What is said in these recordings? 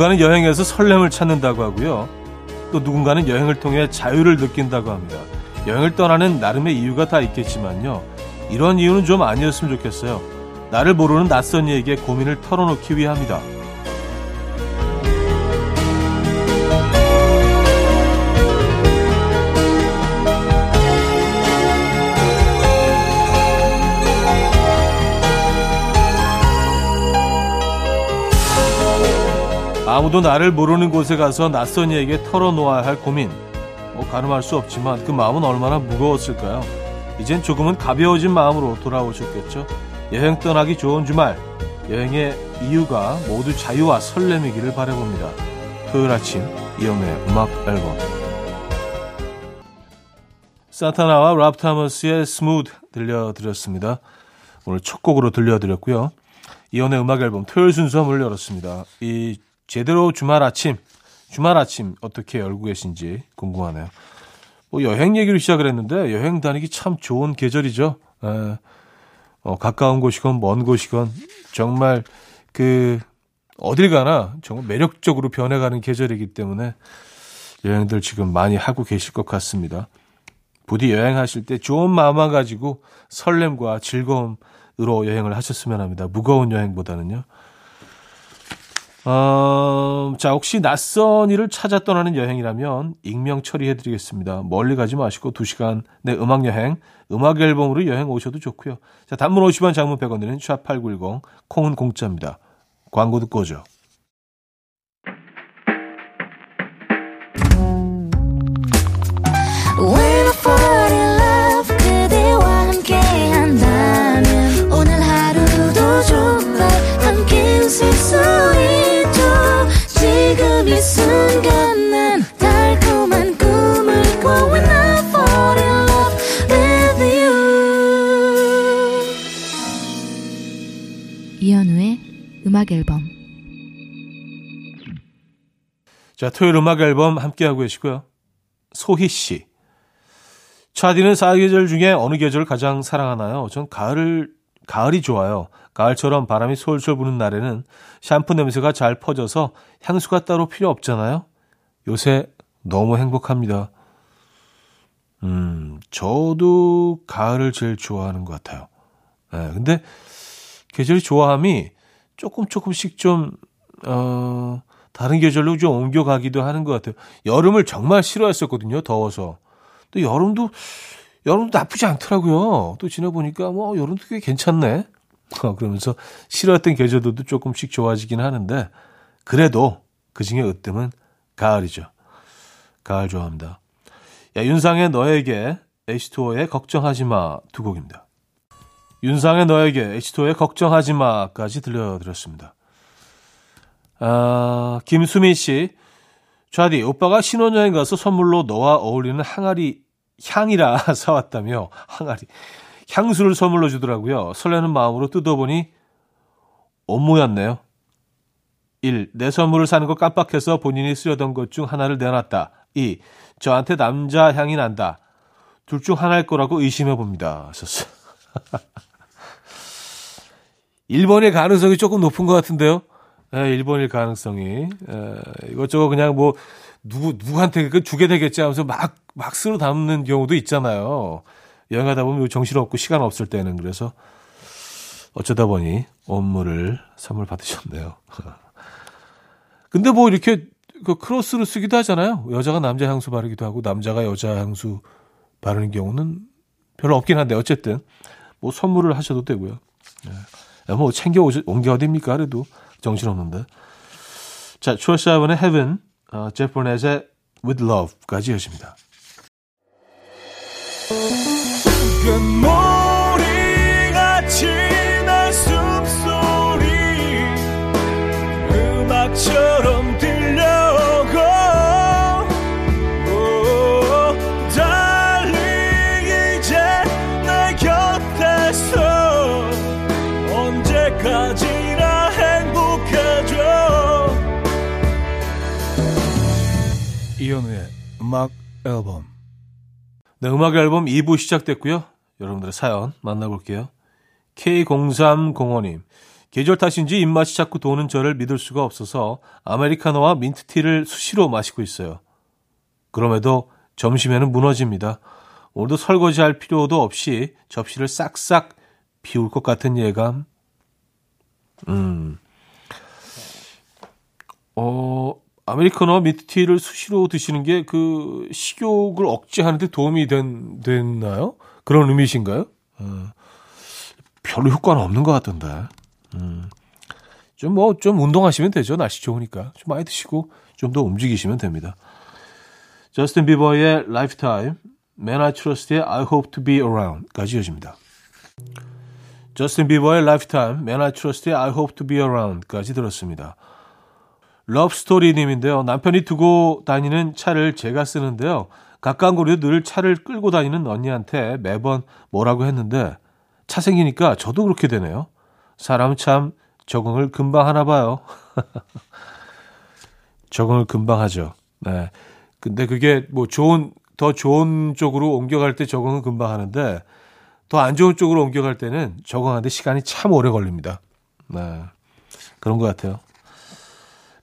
누군가는 여행에서 설렘을 찾는다고 하고요. 또 누군가는 여행을 통해 자유를 느낀다고 합니다. 여행을 떠나는 나름의 이유가 다 있겠지만요. 이런 이유는 좀 아니었으면 좋겠어요. 나를 모르는 낯선 이에게 고민을 털어놓기 위함이다. 아무도 나를 모르는 곳에 가서 낯선 이에게 털어놓아야 할 고민. 뭐 가늠할 수 없지만 그 마음은 얼마나 무거웠을까요? 이젠 조금은 가벼워진 마음으로 돌아오셨겠죠? 여행 떠나기 좋은 주말. 여행의 이유가 모두 자유와 설렘이기를 바라봅니다. 토요일 아침 이연의 음악 앨범. 산타나와 랍 토머스의 Smooth 들려드렸습니다. 오늘 첫 곡으로 들려드렸고요. 이연의 음악 앨범 토요일 순서 문을 열었습니다. 이 제대로 주말 아침, 주말 아침 어떻게 열고 계신지 궁금하네요. 뭐 여행 얘기를 시작을 했는데 여행 다니기 참 좋은 계절이죠. 에, 어, 가까운 곳이건 먼 곳이건 정말 그 어딜 가나 정말 매력적으로 변해가는 계절이기 때문에 여행들 지금 많이 하고 계실 것 같습니다. 부디 여행하실 때 좋은 마음만 가지고 설렘과 즐거움으로 여행을 하셨으면 합니다. 무거운 여행보다는요. 어, 자, 혹시 낯선 일을 찾아 떠나는 여행이라면 익명 처리해드리겠습니다. 멀리 가지 마시고 2시간의 음악 여행, 음악 앨범으로 여행 오셔도 좋고요. 자, 단문 50원, 장문 100원 드는 샵8910, 콩은 공짜입니다. 광고 듣고 오죠. 자, 토요일 음악 앨범 함께하고 계시고요. 소희 씨. 차디는 사계절 중에 어느 계절을 가장 사랑하나요? 전 가을을, 가을이 좋아요. 가을처럼 바람이 솔솔 부는 날에는 샴푸 냄새가 잘 퍼져서 향수가 따로 필요 없잖아요? 요새 너무 행복합니다. 음, 저도 가을을 제일 좋아하는 것 같아요. 예, 네, 근데 계절이 좋아함이 조금 조금씩 좀, 어, 다른 계절로 좀 옮겨가기도 하는 것 같아요. 여름을 정말 싫어했었거든요. 더워서. 또 여름도, 여름도 나쁘지 않더라고요. 또 지나보니까 뭐 여름도 꽤 괜찮네. 어, 그러면서 싫어했던 계절들도 조금씩 좋아지긴 하는데, 그래도 그 중에 으뜸은 가을이죠. 가을 좋아합니다. 야, 윤상의 너에게 에이스토어의 걱정하지 마 두 곡입니다. 윤상의 너에게 H2의 걱정하지 마까지 들려드렸습니다. 아, 김수민 씨. 좌디, 오빠가 신혼여행 가서 선물로 너와 어울리는 항아리, 향이라 사왔다며, 항아리. 향수를 선물로 주더라고요. 설레는 마음으로 뜯어보니, 업무였네요. 1. 내 선물을 사는 거 깜빡해서 본인이 쓰려던 것 중 하나를 내놨다. 2. 저한테 남자 향이 난다. 둘 중 하나일 거라고 의심해 봅니다. 하셨어요. 1번일 가능성이 조금 높은 것 같은데요. 예, 1번일 가능성이. 예, 이것저것 그냥 뭐, 누구, 누구한테 그 주게 되겠지 하면서 막, 막 쓰러 담는 경우도 있잖아요. 여행하다 보면 정신 없고 시간 없을 때는. 그래서 어쩌다 보니 업무를 선물 받으셨네요. 근데 뭐 이렇게 그 크로스로 쓰기도 하잖아요. 여자가 남자 향수 바르기도 하고 남자가 여자 향수 바르는 경우는 별로 없긴 한데 어쨌든 뭐 선물을 하셔도 되고요. 네. 뭐 챙겨 온게 어딥니까? 그래도 정신없는데. 자, 추어샤븐의 Heaven, 어, 제프 보넷의 With Love까지 여십니다. 음악 앨범. 네, 음악 앨범 2부 시작됐고요. 여러분들의 사연 만나볼게요. K0305님. 계절 탓인지 입맛이 자꾸 도는 저를 믿을 수가 없어서 아메리카노와 민트티를 수시로 마시고 있어요. 그럼에도 점심에는 무너집니다. 오늘도 설거지할 필요도 없이 접시를 싹싹 비울 것 같은 예감. 음. 어, 아메리카노와 민트티를 수시로 드시는 게 그 식욕을 억제하는데 도움이 된, 됐나요? 그런 의미이신가요? 어, 별로 효과는 없는 것 같던데. 음. 좀 뭐, 좀 운동하시면 되죠. 날씨 좋으니까. 좀 많이 드시고, 좀 더 움직이시면 됩니다. 저스틴 비버의 Lifetime, Man I Trust의 I Hope to Be Around까지 이어집니다. 저스틴 비버의 Lifetime, Man I Trust의 I Hope to Be Around까지 들었습니다. 러브스토리님인데요. 남편이 두고 다니는 차를 제가 쓰는데요. 가까운 거리도 늘 차를 끌고 다니는 언니한테 매번 뭐라고 했는데 차 생기니까 저도 그렇게 되네요. 사람 참 적응을 금방 하나 봐요. 적응을 금방 하죠. 네. 근데 그게 뭐 좋은, 더 좋은 쪽으로 옮겨갈 때 적응은 금방 하는데 더 안 좋은 쪽으로 옮겨갈 때는 적응하는데 시간이 참 오래 걸립니다. 네. 그런 것 같아요.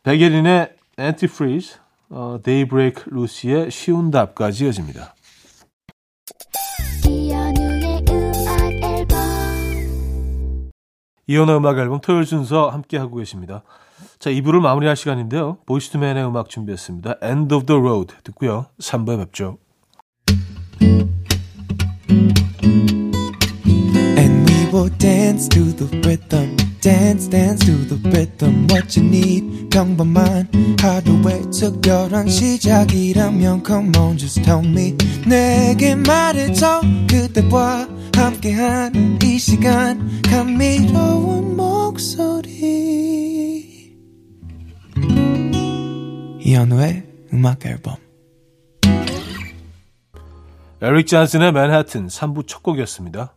백예린의 Antifreeze, 어, Daybreak 루시의 쉬운 답까지 이어집니다. 이연의 음악 앨범 토요일 순서 함께하고 계십니다. 자, 2부를 마무리할 시간인데요. 보이스투맨의 음악 준비했습니다. End of the Road 듣고요. 3부에 뵙죠. Will dance to the rhythm. dance dance to the rhythm what you need 평범한 하루의 특별한 시작이라면 come on just tell me 내게 말해줘 그대와 함께한 이 시간 감미로운 목소리 이현우의 음악 앨범 에릭 잔슨의 맨하튼 3부 첫 곡이었습니다.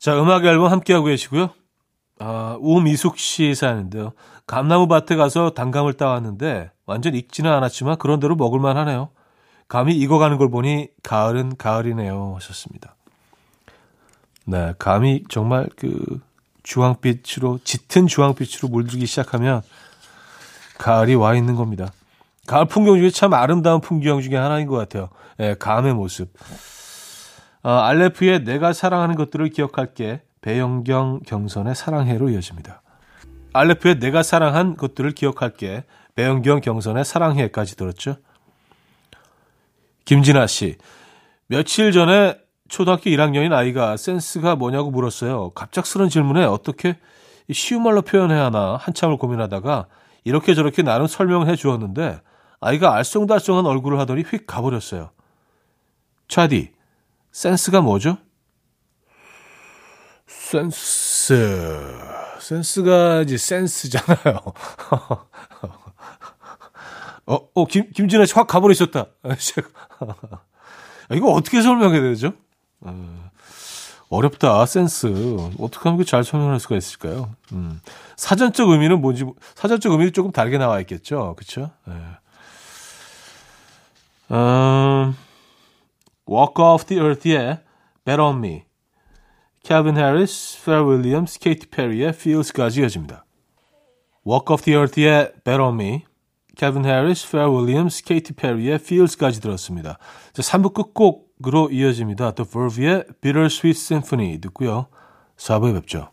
자, 음악 앨범 함께하고 계시고요. 아, 우미숙 씨 사연인데요. 감나무 밭에 가서 단감을 따왔는데 완전 익지는 않았지만 그런 대로 먹을만 하네요. 감이 익어가는 걸 보니 가을은 가을이네요 하셨습니다. 네, 감이 정말 그 주황빛으로 짙은 주황빛으로 물들기 시작하면 가을이 와 있는 겁니다. 가을 풍경 중에 참 아름다운 풍경 중에 하나인 것 같아요. 네, 감의 모습. 어, 알레프의 내가 사랑하는 것들을 기억할게 배영경 경선의 사랑해로 이어집니다. 알레프의 내가 사랑한 것들을 기억할게 배영경 경선의 사랑해까지 들었죠. 김진아 씨. 며칠 전에 초등학교 1학년인 아이가 센스가 뭐냐고 물었어요. 갑작스런 질문에 어떻게 쉬운 말로 표현해야 하나 한참을 고민하다가 이렇게 저렇게 나름 설명을 해 주었는데 아이가 알쏭달쏭한 얼굴을 하더니 휙 가버렸어요. 차디, 센스가 뭐죠? 센스, 센스가 이제 센스잖아요. 어, 어, 김, 김진아 씨 확 가버리셨다. 이거 어떻게 설명해야 되죠? 어, 어렵다, 센스. 어떻게 하면 잘 설명할 수가 있을까요? 음. 사전적 의미는 뭔지, 사전적 의미는 조금 다르게 나와 있겠죠? 그쵸? 네. 음, Walk Off the Earth의 Bet On Me. 캘빈 해리스, 퍼렐 윌리엄스, 케이티 페리의 Feels까지 이어집니다. Walk Off the Earth의 Bet On Me. 캘빈 해리스, 퍼렐 윌리엄스, 케이티 페리의 Feels까지 들었습니다. 자, 3부 끝곡으로 이어집니다. The Verve의 Bittersweet Symphony 듣고요. 4부에 뵙죠.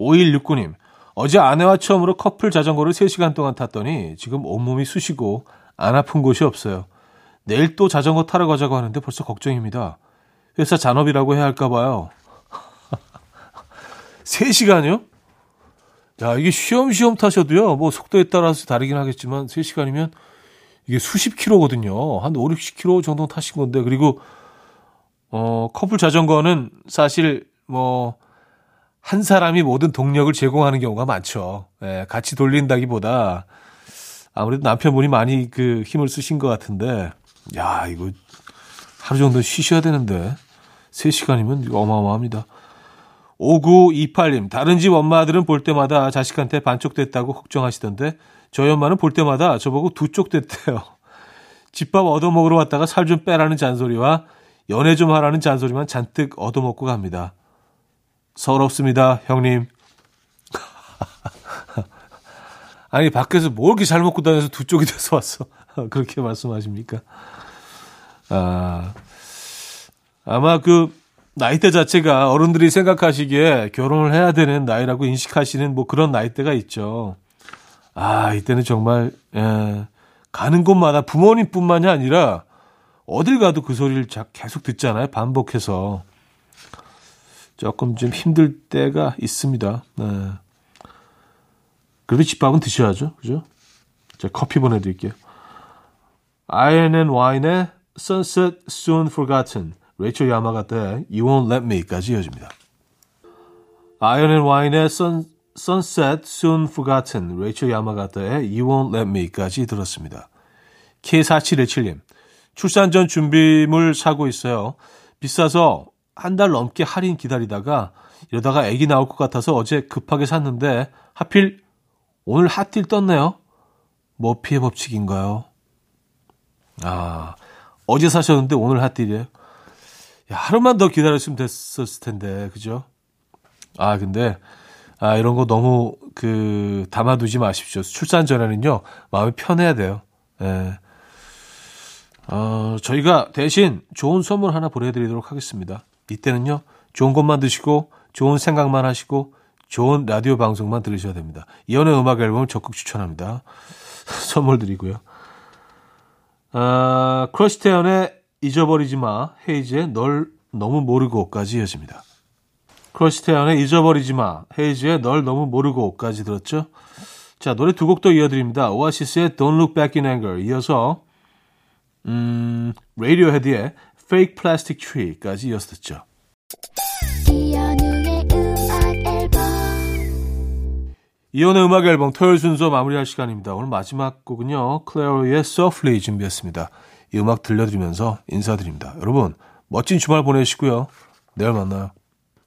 5169님, 어제 아내와 처음으로 커플 자전거를 3시간 동안 탔더니 지금 온몸이 쑤시고 안 아픈 곳이 없어요. 내일 또 자전거 타러 가자고 하는데 벌써 걱정입니다. 회사 잔업이라고 해야 할까 봐요. 3시간이요? 야, 이게 쉬엄쉬엄 타셔도요, 뭐 속도에 따라서 다르긴 하겠지만 3시간이면 이게 수십 킬로거든요. 한 5, 60 킬로 정도 타신 건데, 그리고, 어, 커플 자전거는 사실 뭐, 한 사람이 모든 동력을 제공하는 경우가 많죠. 예, 같이 돌린다기보다 아무래도 남편분이 많이 그 힘을 쓰신 것 같은데, 야, 이거 하루 정도 쉬셔야 되는데, 3시간이면 어마어마합니다. 5928님, 다른 집 엄마들은 볼 때마다 자식한테 반쪽 됐다고 걱정하시던데, 저희 엄마는 볼 때마다 저보고 두 쪽 됐대요. 집밥 얻어먹으러 왔다가 살 좀 빼라는 잔소리와 연애 좀 하라는 잔소리만 잔뜩 얻어먹고 갑니다. 서럽습니다, 형님. 아니, 밖에서 뭘 이렇게 잘 먹고 다녀서 두 쪽이 돼서 왔어. 그렇게 말씀하십니까? 아, 아마 그, 나이대 자체가 어른들이 생각하시기에 결혼을 해야 되는 나이라고 인식하시는 뭐 그런 나이대가 있죠. 아, 이때는 정말, 예, 가는 곳마다 부모님뿐만이 아니라 어딜 가도 그 소리를 계속 듣잖아요. 반복해서. 조금 좀 힘들 때가 있습니다. 네. 그래도 집밥은 드셔야죠. 그죠? 제가 커피 보내드릴게요. And Wine의 Sunset Soon Forgotten, 레이첼 야마가타의 You Won't Let Me까지 이어집니다. And Wine의 Sun, Sunset Soon Forgotten, 레이첼 야마가타의 You Won't Let Me까지 들었습니다. K4717님, 출산 전 준비물 사고 있어요. 비싸서 한 달 넘게 할인 기다리다가 이러다가 아기 나올 것 같아서 어제 급하게 샀는데 하필 오늘 핫딜 떴네요. 머피의 법칙인가요? 아, 어제 사셨는데 오늘 핫딜이에요? 야, 하루만 더 기다렸으면 됐었을 텐데, 그죠? 아, 근데, 아, 이런 거 너무, 그, 담아두지 마십시오. 출산 전에는요, 마음이 편해야 돼요. 예. 어, 저희가 대신 좋은 선물 하나 보내드리도록 하겠습니다. 이때는요, 좋은 것만 드시고, 좋은 생각만 하시고, 좋은 라디오 방송만 들으셔야 됩니다. 이연의 음악 앨범을 적극 추천합니다. 선물 드리고요. 아, 크러쉬 태연의 잊어버리지 마, 헤이즈의 널 너무 모르고까지 이어집니다. 크러쉬 태연의 잊어버리지 마, 헤이즈의 널 너무 모르고까지 들었죠? 자, 노래 두곡더 이어드립니다. 오아시스의 Don't Look Back in Anger 이어서 음, Radiohead의 Fake Plastic Tree까지 앨범 이혼의 음악 앨범 토요일 순서 마무리할 시간입니다. 오늘 마지막 곡은요. 클레어로의 Softly 준비했습니다. 이 음악 들려드리면서 인사드립니다. 여러분 멋진 주말 보내시고요. 내일 만나요.